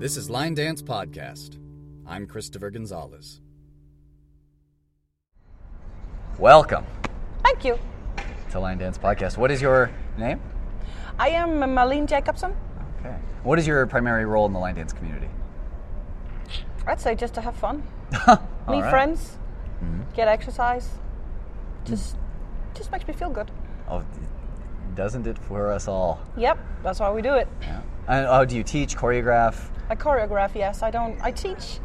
This is Line Dance Podcast. I'm Christopher Gonzalez. Welcome Thank you. to Line Dance Podcast. What is your name? I am Marlene Jacobson. Okay. What is your primary role in the line dance community? I'd say just to have fun, All meet right. friends, mm-hmm. get exercise. Just, mm-hmm. just makes me feel good. Oh, doesn't it for us all? Yep, that's why we do it. Yeah. And, oh, do you teach, choreograph? I choreograph, yes. I don't. I teach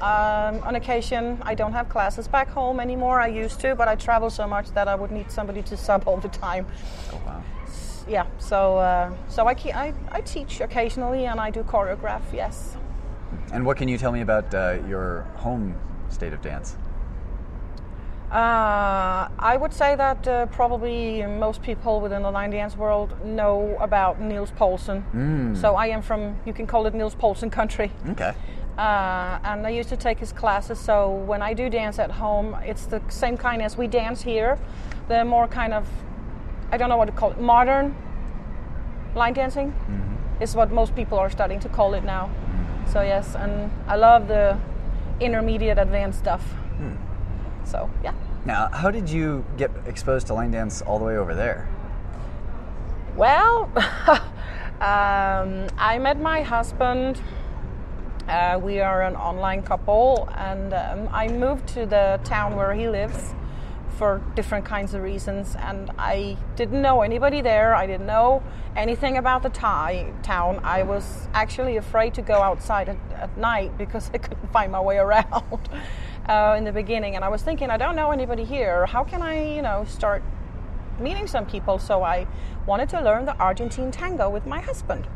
um, on occasion. I don't have classes back home anymore. I used to, but I travel so much that I would need somebody to sub all the time. Oh, wow. Yeah, so uh, so I, ke- I I teach occasionally and I do choreograph. Yes. And what can you tell me about uh, your home state of dance? Uh, I would say that uh, probably most people within the line dance world know about Niels Poulsen. So I am from, you can call it Niels Poulsen country. Okay. Uh, and I used to take his classes. So when I do dance at home, it's the same kind as we dance here. The more kind of, I don't know what to call it, modern line dancing is what most people are starting to call it now. So yes, and I love the intermediate advanced stuff. So yeah. Now, how did you get exposed to line dance all the way over there? Well, um, I met my husband. Uh, we are an online couple, and um, I moved to the town where he lives for different kinds of reasons. And I didn't know anybody there. I didn't know anything about the Thai town. I was actually afraid to go outside at, at night because I couldn't find my way around uh, in the beginning. And I was thinking, I don't know anybody here. How can I, you know, start meeting some people, so I wanted to learn the Argentine tango with my husband.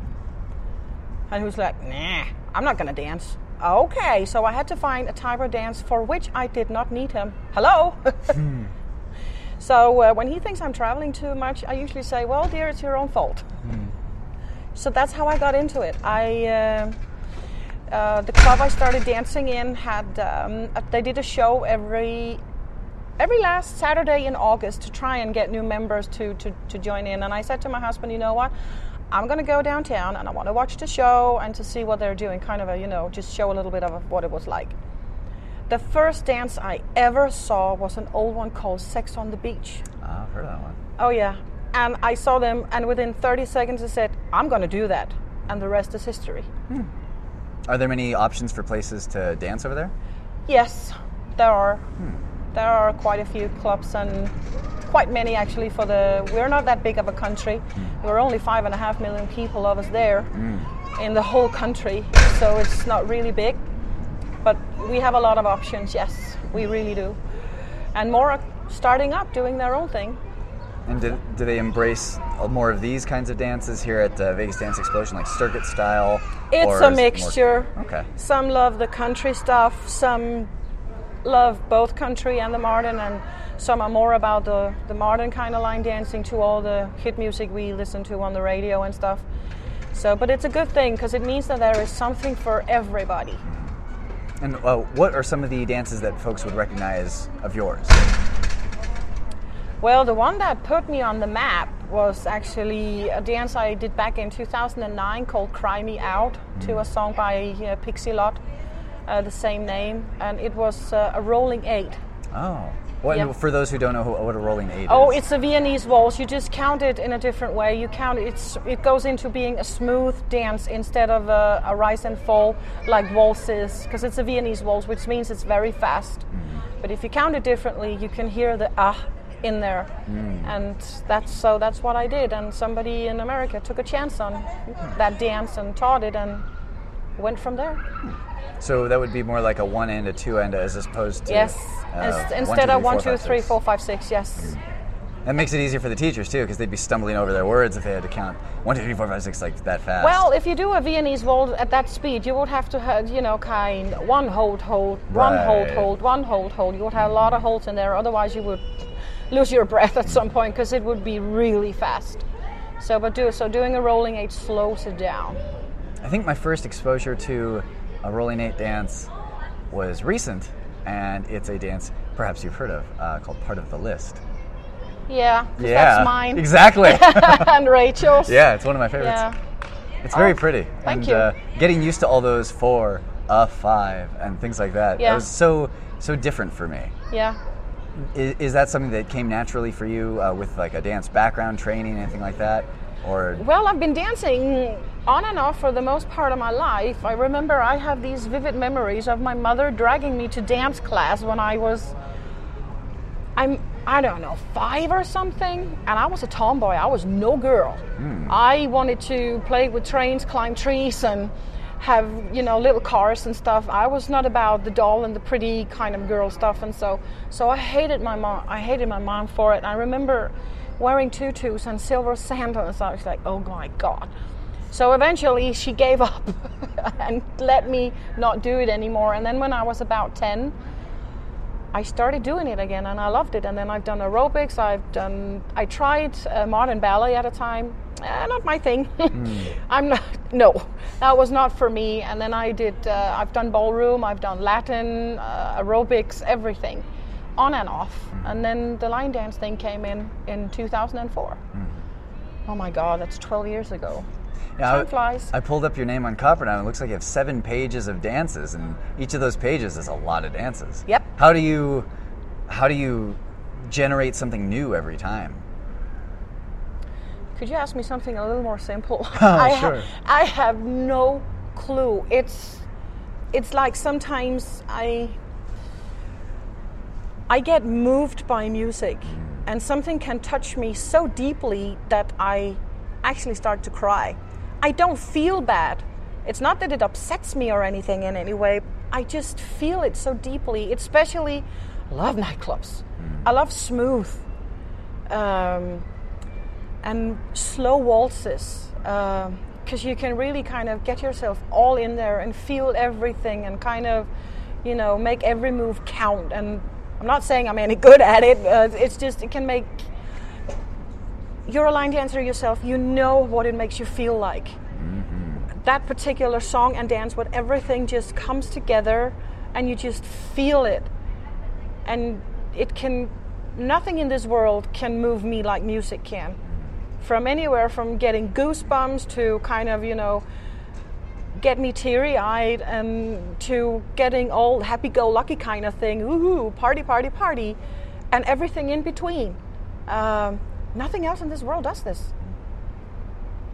And he was like, nah, I'm not gonna dance. Okay, so I had to find a type of dance for which I did not need him. Hello? so uh, when he thinks I'm traveling too much, I usually say, well, dear, it's your own fault. So that's how I got into it. I. Uh, uh, the club I started dancing in had um, uh, they did a show every every last Saturday in August to try and get new members to, to, to join in. And I said to my husband, you know what? I'm going to go downtown and I want to watch the show and to see what they're doing, kind of a, you know, just show a little bit of what it was like. The first dance I ever saw was an old one called Sex on the Beach. Ah, I've heard that one. Oh, yeah. And I saw them, and within 30 seconds I said, I'm going to do that. And the rest is history. Are there many options for places to dance over there? Yes, there are. Hmm. There are quite a few clubs and quite many actually. For the we're not that big of a country. Hmm. We're only five and a half million people of us there hmm. in the whole country, so it's not really big. But we have a lot of options. Yes, we really do, and more are starting up, doing their own thing. And do, do they embrace more of these kinds of dances here at uh, Vegas Dance Explosion, like circuit style? It's a is it more- mixture. Okay. Some love the country stuff, some love both country and the modern, and some are more about the, the modern kind of line dancing to all the hit music we listen to on the radio and stuff. So, but it's a good thing because it means that there is something for everybody. And uh, what are some of the dances that folks would recognize of yours? Well, the one that put me on the map was actually a dance I did back in 2009 called Cry Me Out to a song by uh, Pixie Lott, uh, the same name, and it was uh, a rolling eight. Oh. What, Yeah. For those who don't know who, what a rolling eight Oh, is. Oh it's a Viennese waltz. You just count it in a different way. You count it. It's, it goes into being a smooth dance instead of a, a rise and fall like waltzes, because it's a Viennese waltz, which means it's very fast. But if you count it differently, you can hear the ah in there, and that's so. That's what I did. And somebody in America took a chance on that dance and taught it, and went from there. So that would be more like a one end, a two end, as opposed to. Yes, uh, Ins- instead two, of one, four, two, three, four, five, six. Yes. That makes it easier for the teachers too, because they'd be stumbling over their words if they had to count one, two, three, four, five, six like that fast. Well, if you do a Viennese waltz at that speed, you would have to have, you know, kind one hold, hold, one hold, hold, one hold, hold. You would have a lot of holds in there. Otherwise, you would lose your breath at some point because it would be really fast. So, but do so doing a rolling eight slows it down. I think my first exposure to a rolling eight dance was recent, and it's a dance perhaps you've heard of uh, called Part of the List. Yeah, Yeah, that's mine. Exactly. and Rachel's. yeah, it's one of my favorites. Yeah. It's very Oh, pretty. thank and you. Uh, getting used to all those four, a five, and things like that. Yeah. That was so so different for me. Yeah. Is, is that something that came naturally for you uh, with like a dance background, training, anything like that, or Well, I've been dancing on and off for the most part of my life. I remember I have these vivid memories of my mother dragging me to dance class when I was, I'm, I don't know, five or something, and I was a tomboy. I was no girl. I wanted to play with trains, climb trees, and have you know little cars and stuff. I was not about the doll and the pretty kind of girl stuff, and so so I hated my mom. I hated my mom for it. I remember wearing tutus and silver sandals. I was like, oh my god. So eventually she gave up and let me not do it anymore. And then when I was about 10, I started doing it again and I loved it. And then I've done aerobics, I've done, I tried uh, modern ballet at a time. Eh, not my thing. I'm not, no, that was not for me. And then I did, uh, I've done ballroom, I've done Latin, uh, aerobics, everything on and off. And then the line dance thing came in in 2004. Oh my God, that's 12 years ago. Yeah, Time flies. I pulled up your name on Copperknob. and It looks like you have seven pages of dances, and each of those pages is a lot of dances. Yep. How do you, how do you generate something new every time? Could you ask me something a little more simple? Oh, I sure. I have no clue. It's it's like sometimes I I get moved by music and something can touch me so deeply that I actually start to cry. I don't feel bad. It's not that it upsets me or anything in any way. I just feel it so deeply. Especially, I love nightclubs. I love smooth. Um, and slow waltzes because you can really kind of get yourself all in there and feel everything and kind of you know make every move count. And i'm not saying i'm any good at it uh, it's just it can make you're a line dancer yourself you know what it makes you feel like. That particular song and dance what everything just comes together and you just feel it and it can nothing in this world can move me like music can from anywhere from getting goosebumps to kind of you know get me teary-eyed and to getting all happy-go-lucky kind of thing. Ooh party party party. And everything in between. Um, nothing else in this world does this.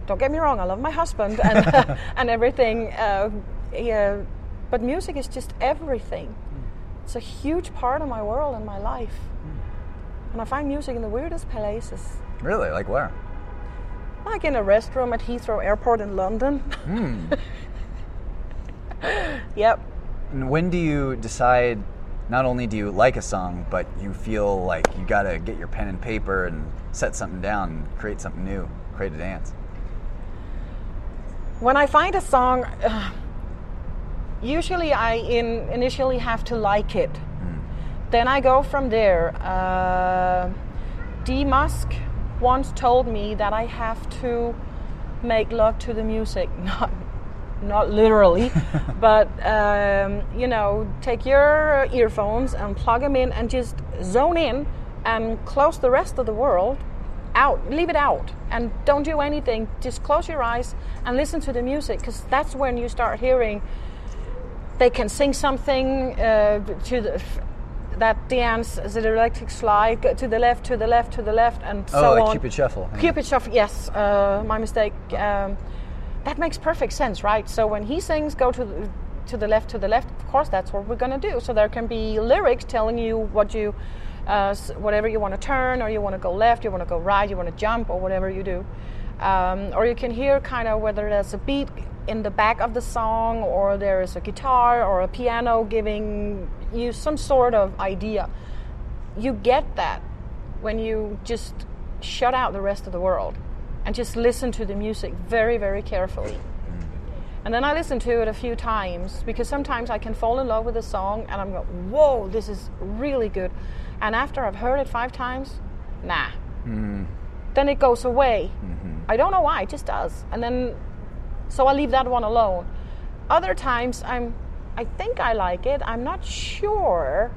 Don't get me wrong i love my husband and, and everything uh, yeah, but music is just everything. It's a huge part of my world and my life. And i find music in the weirdest places. Really? Like where? Like in a restroom at Heathrow Airport in London. yep. And when do you decide? Not only do you like a song, but you feel like you got to get your pen and paper and set something down, and create something new, create a dance. When I find a song, uh, usually I in, initially have to like it. Then I go from there. Uh, Dee Musk once told me that I have to make love to the music, not not literally, but um, you know, take your earphones and plug them in and just zone in and close the rest of the world out, leave it out, and don't do anything. Just close your eyes and listen to the music because that's when you start hearing they can sing something uh, to the, that dance, the electric slide, to the left, to the left, to the left, and so oh, like on. Cupid Shuffle. yeah. Cupid Shuffle, yes, uh, my mistake. Um, that makes perfect sense, right? So when he sings, go to the, to the left, to the left. Of course, that's what we're gonna do. So there can be lyrics telling you what you, uh, whatever you want to turn, or you want to go left, you want to go right, you want to jump, or whatever you do. Um, or you can hear kind of whether there's a beat in the back of the song, or there is a guitar or a piano giving you some sort of idea. You get that when you just shut out the rest of the world and just listen to the music very, very carefully. And then I listen to it a few times because sometimes I can fall in love with a song and I'm going, whoa, this is really good. And after I've heard it five times, nah. Mm. Then it goes away. Mm-hmm. I don't know why, it just does. And then, so I leave that one alone. Other times I'm, I think I like it, I'm not sure.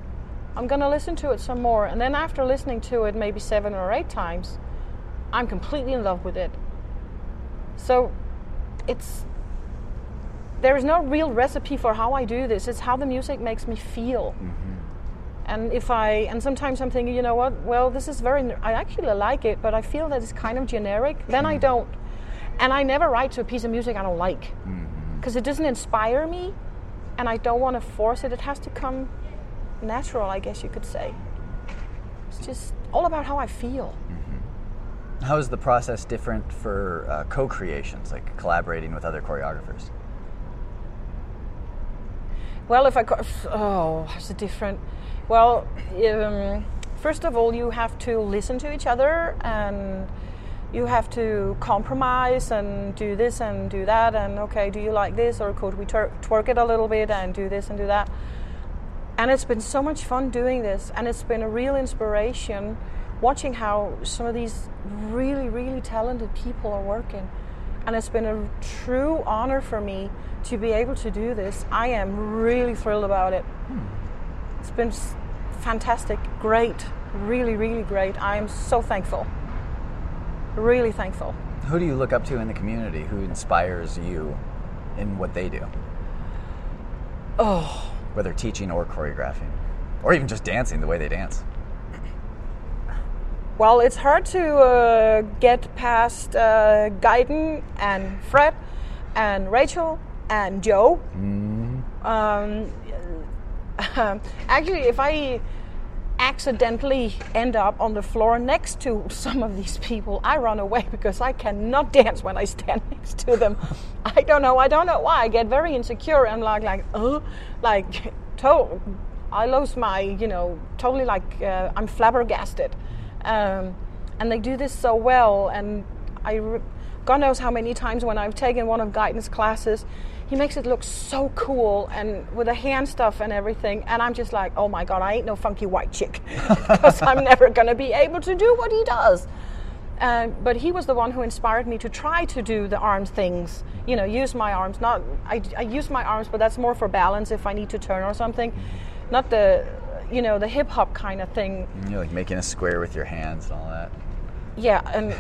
I'm gonna listen to it some more. And then after listening to it maybe seven or eight times, I'm completely in love with it. So it's there is no real recipe for how I do this. It's how the music makes me feel. Mm-hmm. And if I and sometimes I'm thinking, you know what? Well, this is very. I actually like it, but I feel that it's kind of generic. Then I mm-hmm. don't. And I never write to a piece of music I don't like mm-hmm. because it doesn't inspire me, and I don't want to force it. It has to come natural, I guess you could say. It's just all about how I feel. How is the process different for uh, co-creations, like collaborating with other choreographers? Well, if I co- oh, it's a different. Well, um, first of all, you have to listen to each other and you have to compromise and do this and do that and okay, do you like this or could we twer- twerk it a little bit and do this and do that? And it's been so much fun doing this, and it's been a real inspiration watching how some of these really, really talented people are working. And it's been a true honor for me to be able to do this. I am really thrilled about it. Hmm. It's been fantastic, great, really, really great. I am so thankful. Really thankful. Who do you look up to in the community? Who inspires you in what they do? Oh, Whether teaching or choreographing, or even just dancing the way they dance. Well, it's hard to uh, get past uh, Guyton and Fred and Rachel and Joe. Um, actually, if I accidentally end up on the floor next to some of these people, I run away because I cannot dance when I stand next to them. I don't know. I don't know why. I get very insecure. I'm like, like, oh, like, to- I lose my, you know, totally like uh, I'm flabbergasted. Um, and they do this so well. And I, re- God knows how many times when I've taken one of Guyton's classes, he makes it look so cool and with the hand stuff and everything. And I'm just like, oh my God, I ain't no funky white chick because I'm never going to be able to do what he does. Um, but he was the one who inspired me to try to do the arms things. You know, use my arms. Not I, I use my arms, but that's more for balance if I need to turn or something. Not the, you know, the hip hop kind of thing. You're like making a square with your hands and all that. Yeah, and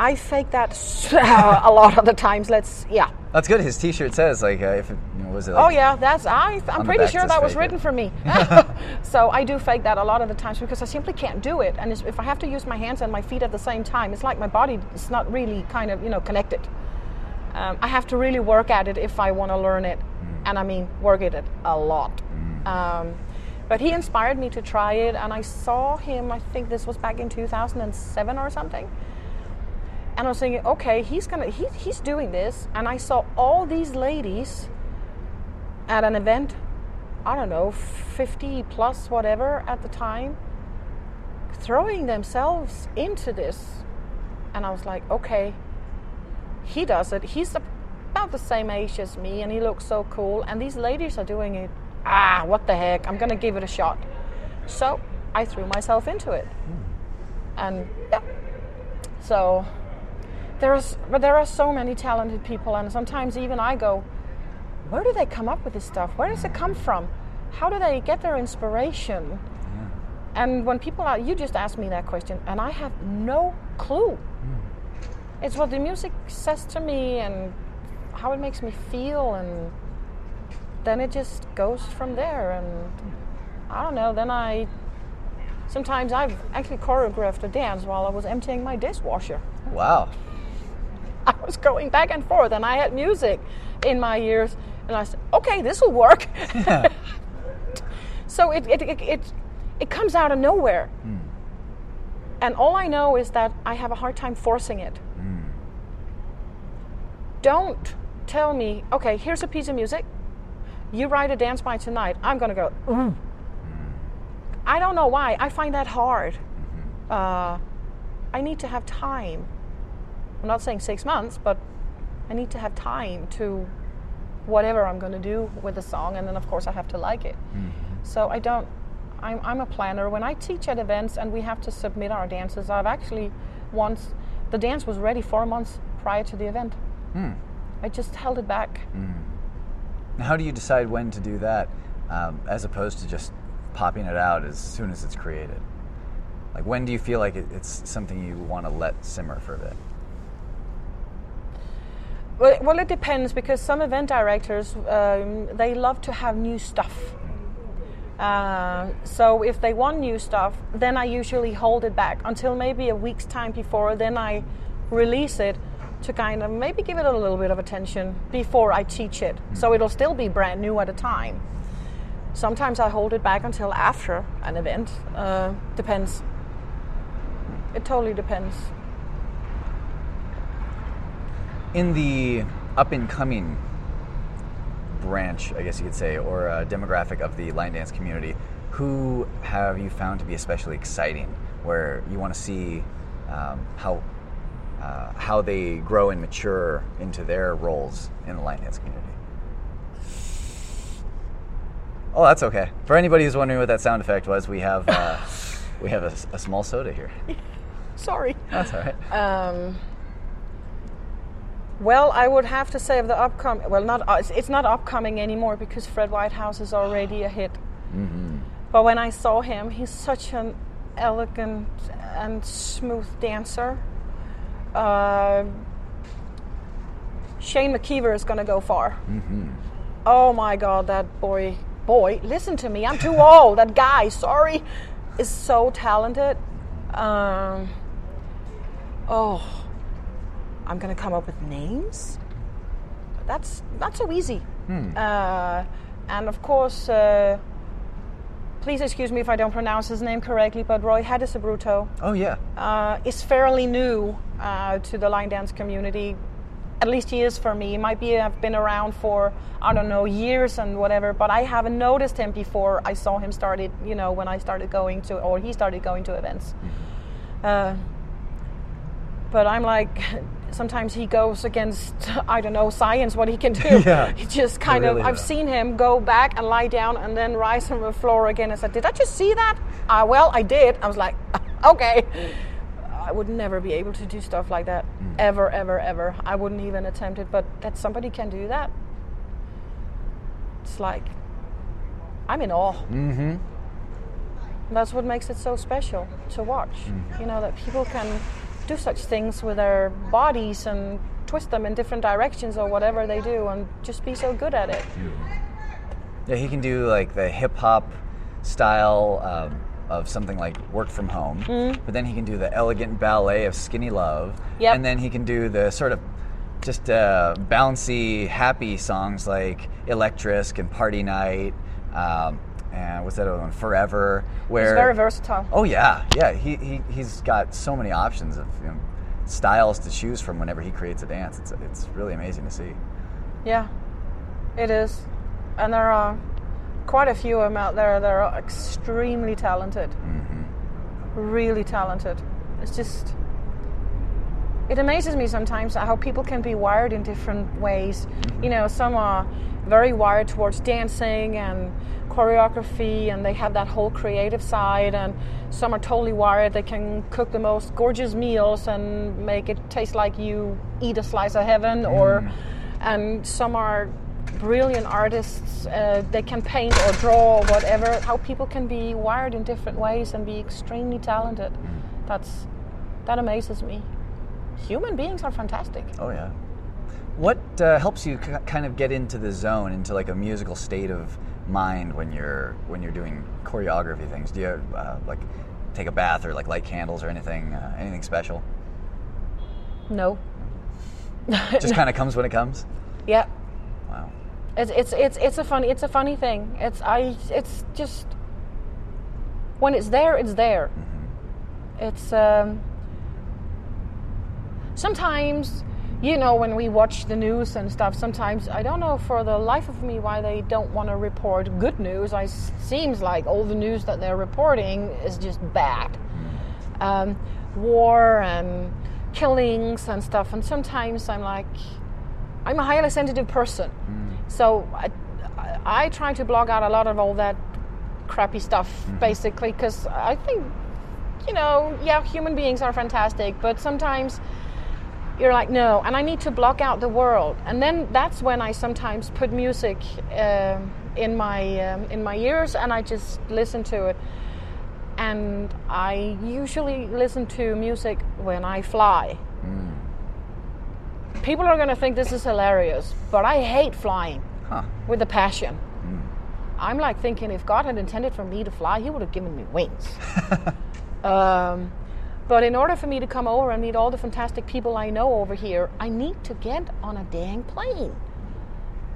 I fake that a lot of the times. Let's yeah. That's good. His T-shirt says like, uh, if it, you know, was it? Oh yeah, that's I. I'm pretty sure that was fake it. written for me. so I do fake that a lot of the times because I simply can't do it. And if I have to use my hands and my feet at the same time, it's like my body is not really kind of you know connected. Um, I have to really work at it if I want to learn it, and I mean work at it a lot. Um, but he inspired me to try it, and I saw him. I think this was back in 2007 or something. And I was thinking, okay, he's gonna he, he's doing this, and I saw all these ladies at an event, I don't know, 50 plus whatever at the time, throwing themselves into this. And I was like, okay, he does it. He's about the same age as me, and he looks so cool. And these ladies are doing it. Ah, what the heck? I'm gonna give it a shot. So I threw myself into it. And yeah. So there's but there are so many talented people and sometimes even I go, where do they come up with this stuff? Where does it come from? How do they get their inspiration? And when people are, you just asked me that question, and I have no clue. Hmm. It's what the music says to me and how it makes me feel, and then it just goes from there. And I don't know, then I. Sometimes I've actually choreographed a dance while I was emptying my dishwasher. Wow. Was going back and forth, and I had music in my ears, and I said, "Okay, this will work." so it it, it it it comes out of nowhere, hmm. and all I know is that I have a hard time forcing it. Hmm. Don't tell me, "Okay, here's a piece of music. You write a dance by tonight." I'm gonna go. Ooh. Hmm. I don't know why. I find that hard. Mm-hmm. Uh, I need to have time. I'm not saying six months, but I need to have time to whatever I'm going to do with the song, and then of course I have to like it. Mm-hmm. So I don't. I'm, I'm a planner. When I teach at events and we have to submit our dances, I've actually once the dance was ready four months prior to the event. Hmm. I just held it back. Mm-hmm. Now, How do you decide when to do that, um, as opposed to just popping it out as soon as it's created? Like, when do you feel like it, it's something you want to let simmer for a bit? Well, well, it depends because some event directors um, they love to have new stuff. Uh, so if they want new stuff, then I usually hold it back until maybe a week's time before. Then I release it to kind of maybe give it a little bit of attention before I teach it. So it'll still be brand new at a time. Sometimes I hold it back until after an event. Uh, depends. It totally depends. In the up and coming branch, I guess you could say, or uh, demographic of the line dance community, who have you found to be especially exciting? Where you want to see um, how uh, how they grow and mature into their roles in the line dance community. Oh, that's okay. For anybody who's wondering what that sound effect was, we have uh, we have a, a small soda here. Sorry. That's all right. Um, well, I would have to say of the upcoming. Well, not uh, it's, it's not upcoming anymore because Fred Whitehouse is already a hit. But when I saw him, he's such an elegant and smooth dancer. Uh, Shane McKeever is going to go far. Oh my God, that boy, boy, listen to me. I'm too old. That guy, sorry, is so talented. Um, oh, I'm going to come up with names. That's not so easy. Uh, and of course, uh, please excuse me if I don't pronounce his name correctly, but Roy Hadisubroto Oh yeah. uh, is fairly new uh, to the line dance community. At least he is for me. He might be I've been around for I don't know years and whatever, but I haven't noticed him before I saw him started. You know, when I started going to or he started going to events. Uh, but I'm like, sometimes he goes against I don't know science what he can do. Yeah. He just kind Really of I've seen him go back and lie down and then rise from the floor again. I said, did I just see that? Uh, well, I did. I was like, okay. I would never be able to do stuff like that ever, ever, ever. I wouldn't even attempt it. But that somebody can do that, it's like I'm in awe. Mm-hmm. That's what makes it so special to watch. You know that people can do such things with their bodies and twist them in different directions or whatever they do, and just be so good at it. Yeah, he can do like the hip hop style um, of something like Work from Home, but then he can do the elegant ballet of Skinny Love, Mm-hmm. Yep. and then he can do the sort of just uh, bouncy, happy songs like Electric and Party Night, um, and what's that other one? Forever. Where It's very versatile. Oh yeah, yeah. He, he he's got so many options of you know, styles to choose from whenever he creates a dance. It's it's really amazing to see. Yeah, it is. And there are quite a few of them out there that are extremely talented. Mm-hmm. Really talented. It's just. It amazes me sometimes how people can be wired in different ways. You know, some are very wired towards dancing and choreography, and they have that whole creative side, and some are totally wired. They can cook the most gorgeous meals and make it taste like you eat a slice of heaven, or and some are brilliant artists. Uh, they can paint or draw or whatever. How people can be wired in different ways and be extremely talented. That's that amazes me. Human beings are fantastic. Oh yeah. What uh, helps you k- kind of get into the zone, into like a musical state of mind when you're when you're doing choreography things? Do you uh, like take a bath or like light candles or anything uh, anything special? No. Just kind of comes when it comes. Yeah. Wow. It's it's it's it's a funny it's a funny thing. It's I it's just when it's there, it's there. It's um, sometimes you know when we watch the news and stuff. Sometimes I don't know for the life of me why they don't want to report good news. I seems like all the news that they're reporting is just bad. Mm. Um, war and killings and stuff. And sometimes I'm like, I'm a highly sensitive person. Mm. So I, I, I try to block out a lot of all that crappy stuff, mm-hmm. basically, because I think, you know, yeah, human beings are fantastic, but sometimes you're like, no, and I need to block out the world. And then that's when I sometimes put music um in my um, in my ears and I just listen to it. And I usually listen to music when I fly. people are going to think this is hilarious, but I hate flying Huh. with a passion. I'm like thinking if God had intended for me to fly, He would have given me wings. um, but in order for me to come over and meet all the fantastic people I know over here, I need to get on a dang plane.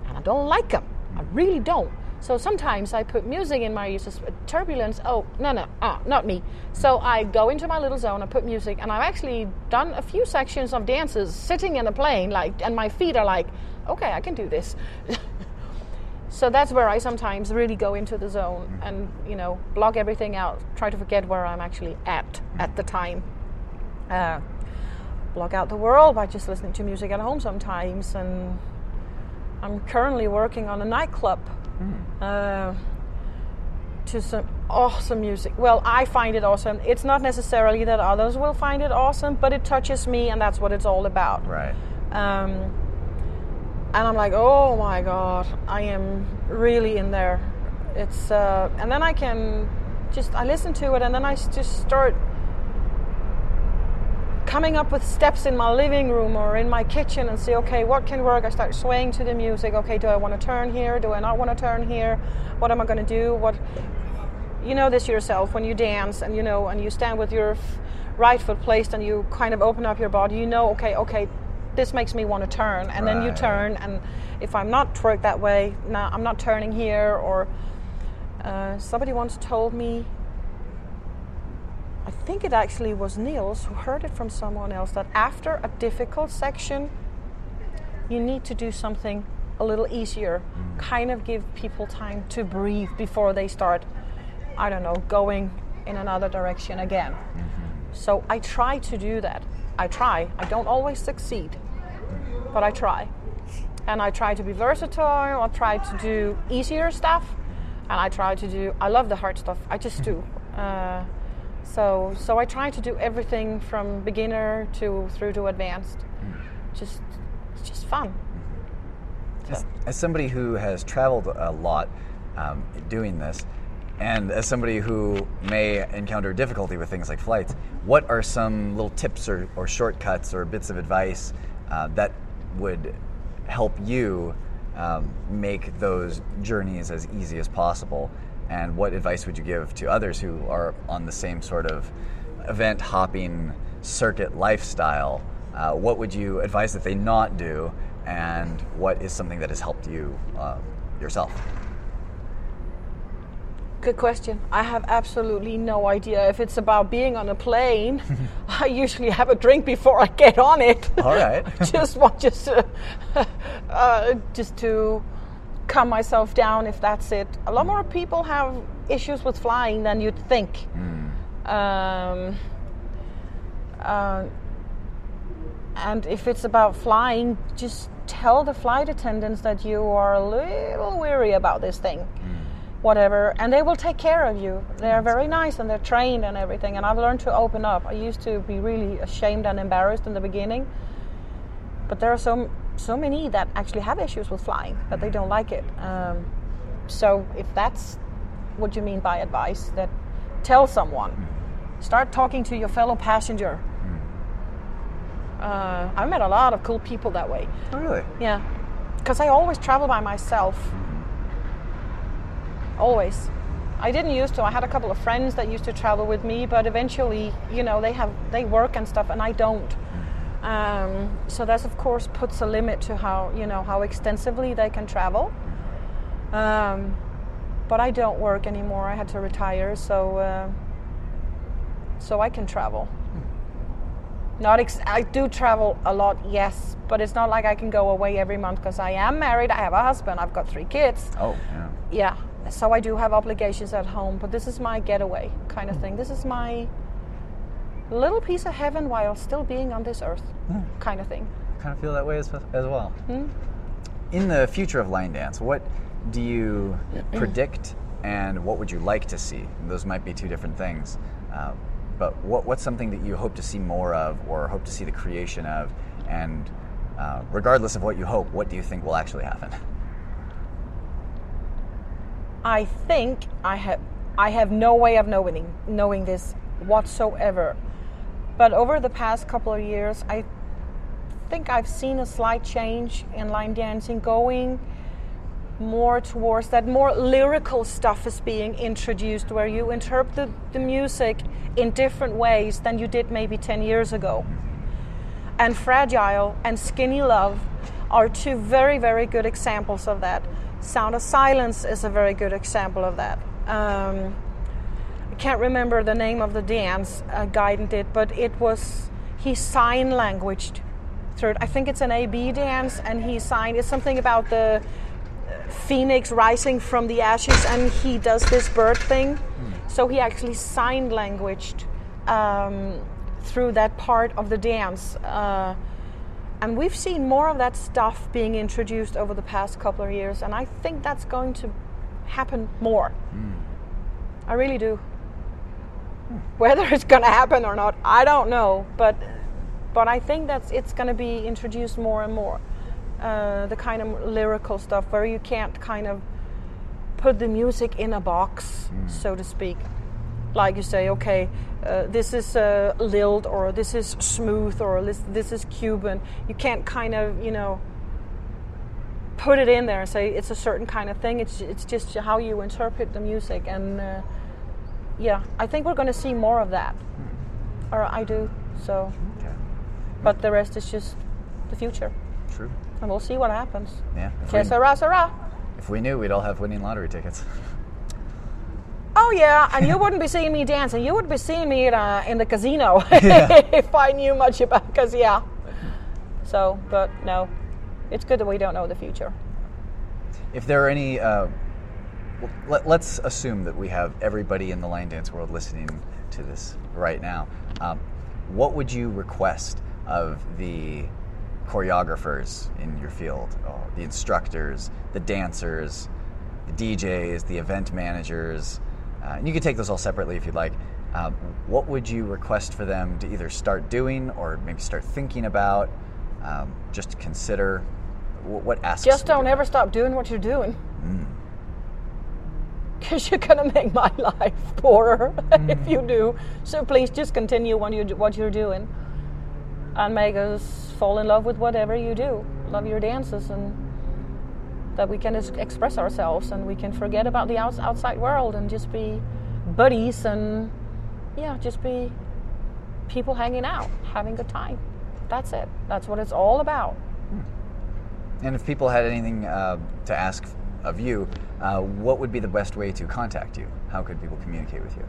And I don't like them. I really don't. So sometimes I put music in my sus- turbulence. Oh, no, no, ah, not me. So I go into my little zone, I put music, and I've actually done a few sections of dances sitting in a plane, like, and my feet are like, okay, I can do this. so that's where I sometimes really go into the zone and, you know, block everything out, try to forget where I'm actually at at the time. Uh, block out the world by just listening to music at home sometimes and I'm currently working on a nightclub uh, to some awesome music. Well, I find it awesome. It's not necessarily that others will find it awesome, but it touches me, and that's what it's all about. Right. Um, and I'm like, oh my god, I am really in there. It's uh, and then I can just I listen to it, and then I just start coming up with steps in my living room or in my kitchen and say, okay, what can work? I start swaying to the music. Okay, do I want to turn here? Do I not want to turn here? What am I going to do? What you know this yourself when you dance and you know and you stand with your right foot placed and you kind of open up your body. You know, okay, okay, this makes me want to turn, and then you turn. And if I'm not twerked that way, now I'm not turning here. Or uh, somebody once told me I think it actually was Niels who heard it from someone else that after a difficult section, you need to do something a little easier, kind of give people time to breathe before they start, I don't know, going in another direction again. So I try to do that. I try. I don't always succeed, but I try. And I try to be versatile. I try to do easier stuff, and I try to do. I love the hard stuff. I just do. Uh, so so I try to do everything from beginner to through to advanced. Just it's just fun. As, as somebody who has traveled a lot um, doing this, and as somebody who may encounter difficulty with things like flights, what are some little tips or, or shortcuts or bits of advice uh, that would help you um, make those journeys as easy as possible? And what advice would you give to others who are on the same sort of event hopping circuit lifestyle? Uh, what would you advise that they not do? And what is something that has helped you uh, yourself? Good question. I have absolutely no idea if it's about being on a plane. I usually have a drink before I get on it. All right. just want just uh, just to calm myself down if that's it. A lot more people have issues with flying than you'd think. Um, uh, and if it's about flying, just tell the flight attendants that you are a little weary about this thing. Whatever, and they will take care of you. They're very nice and they're trained and everything. And I've learned to open up. I used to be really ashamed and embarrassed in the beginning, but there are so so many that actually have issues with flying but they don't like it. Um, so if that's what you mean by advice, that tell someone, start talking to your fellow passenger. Uh, I met a lot of cool people that way. Oh, really? Yeah, because I always travel by myself. Always. I didn't used to. I had a couple of friends that used to travel with me, but eventually, you know, they have they work and stuff, and I don't. Um, so that of course puts a limit to how you know how extensively they can travel. Um, but I don't work anymore. I had to retire, so uh, so I can travel. Not ex- I do travel a lot, yes, but it's not like I can go away every month because I am married. I have a husband. I've got three kids. Oh, yeah. Yeah, so I do have obligations at home, but this is my getaway kind of thing. This is my little piece of heaven while still being on this earth kind of thing. I kind of feel that way as, as well. Hmm? In the future of line dance, what do you predict and what would you like to see? Those might be two different things. Uh, but what, what's something that you hope to see more of or hope to see the creation of? And uh, regardless of what you hope, what do you think will actually happen? I think I have I have no way of knowing knowing this whatsoever. But over the past couple of years, I think I've seen a slight change in line dancing going more towards that more lyrical stuff is being introduced where you interpret the, the music in different ways than you did maybe 10 years ago. And Fragile and Skinny Love are two very, very good examples of that. Sound of Silence is a very good example of that. Um, can't remember the name of the dance uh, Guyton did, but it was he sign languaged through it. I think it's an AB dance, and he signed. It's something about the phoenix rising from the ashes, and he does this bird thing. So he actually sign languaged um, through that part of the dance. Uh, and we've seen more of that stuff being introduced over the past couple of years, and I think that's going to happen more. I really do. Whether it's going to happen or not, I don't know, but but I think that it's going to be introduced more and more. Uh, the kind of lyrical stuff where you can't kind of put the music in a box, so to speak. Like you say, okay, uh, this is uh, lilt or this is smooth or this, this is Cuban. You can't kind of, you know, put it in there and say it's a certain kind of thing. It's, it's just how you interpret the music. And uh, yeah, I think we're going to see more of that. Or I do. So, Okay. but the rest is just the future. True. And we'll see what happens. Yeah. We, sera, sera. if we knew, we'd all have winning lottery tickets. Oh yeah, and you wouldn't be seeing me dancing. You would be seeing me in, uh, in the casino if I knew much about. Because yeah. So, but no, it's good that we don't know the future. If there are any, uh, let, let's assume that we have everybody in the line dance world listening to this right now. Um, what would you request of the choreographers in your field, or the instructors, the dancers, the DJs, the event managers? Uh, and you can take those all separately if you'd like. Um, what would you request for them to either start doing or maybe start thinking about? Um, just consider what, what asks. Just don't ever stop doing what you're doing. Because you're gonna make my life poorer if you do. So please just continue what you what you're doing, and make us fall in love with whatever you do. Love your dances and that we can ex- express ourselves and we can forget about the outs- outside world and just be buddies and yeah, just be people hanging out, having a good time. That's it. That's what it's all about. And if people had anything uh, to ask of you, uh, what would be the best way to contact you? How could people communicate with you?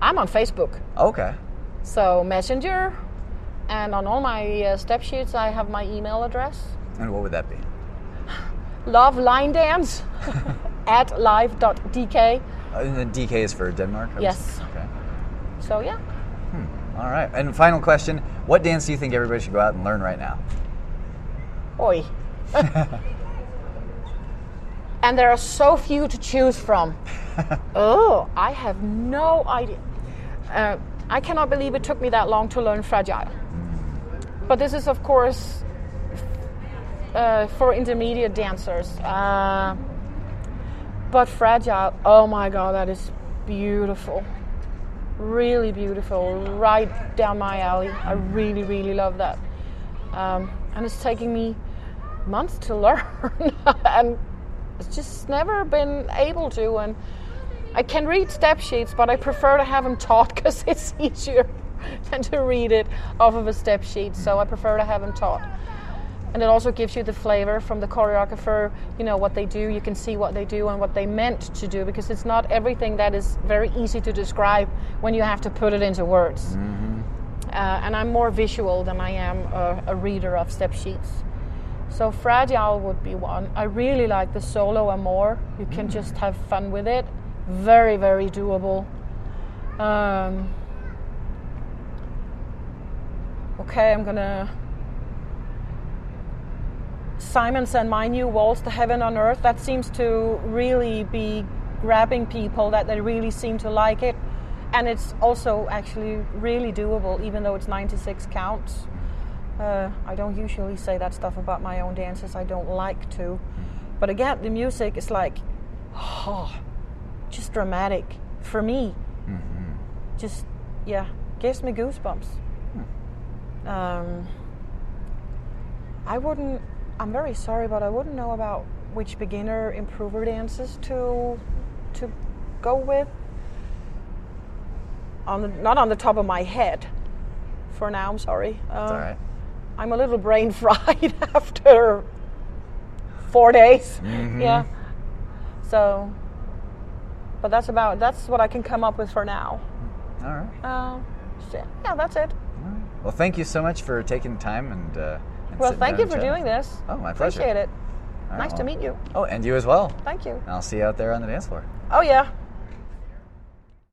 I'm on Facebook. Okay. So Messenger, and on all my uh, step sheets, I have my email address. And what would that be? Love line dance at live.dk. Uh, and DK is for Denmark? Yes. Okay. So yeah, All right. And final question What dance do you think everybody should go out and learn right now? oi. and there are so few to choose from. oh, I have no idea. Uh, I cannot believe it took me that long to learn fragile. But this is, of course, uh, for intermediate dancers. Uh, but fragile, oh my god, that is beautiful. Really beautiful, right down my alley. I really, really love that. Um, and it's taking me months to learn, and it's just never been able to. And I can read step sheets, but I prefer to have them taught because it's easier than to read it off of a step sheet. So I prefer to have them taught. And it also gives you the flavor from the choreographer, you know, what they do. You can see what they do and what they meant to do because it's not everything that is very easy to describe when you have to put it into words. Uh, and I'm more visual than I am a, a reader of step sheets. So Fragile would be one. I really like the solo Amor. You can just have fun with it. Very, very doable. Um, okay, I'm gonna. Simons and my new Walls, the heaven on earth. That seems to really be grabbing people. That they really seem to like it, and it's also actually really doable, even though it's 96 counts. Uh, I don't usually say that stuff about my own dances. I don't like to. But again, the music is like, oh, just dramatic for me. Just, yeah, gives me goosebumps. Um, I wouldn't. I'm very sorry, but I wouldn't know about which beginner improver dances to to go with. On the, not on the top of my head. For now, I'm sorry. It's all right. I'm a little brain fried after four days. Yeah. So, but that's about that's what I can come up with for now. All right. Uh, so, yeah, that's it. All right. Well, thank you so much for taking the time and. Uh, and Well, thank you for chatting. doing this. Oh, my pleasure. Appreciate it. Right, nice to meet you. Oh, and you as well. Thank you. I'll see you out there on the dance floor. Oh yeah.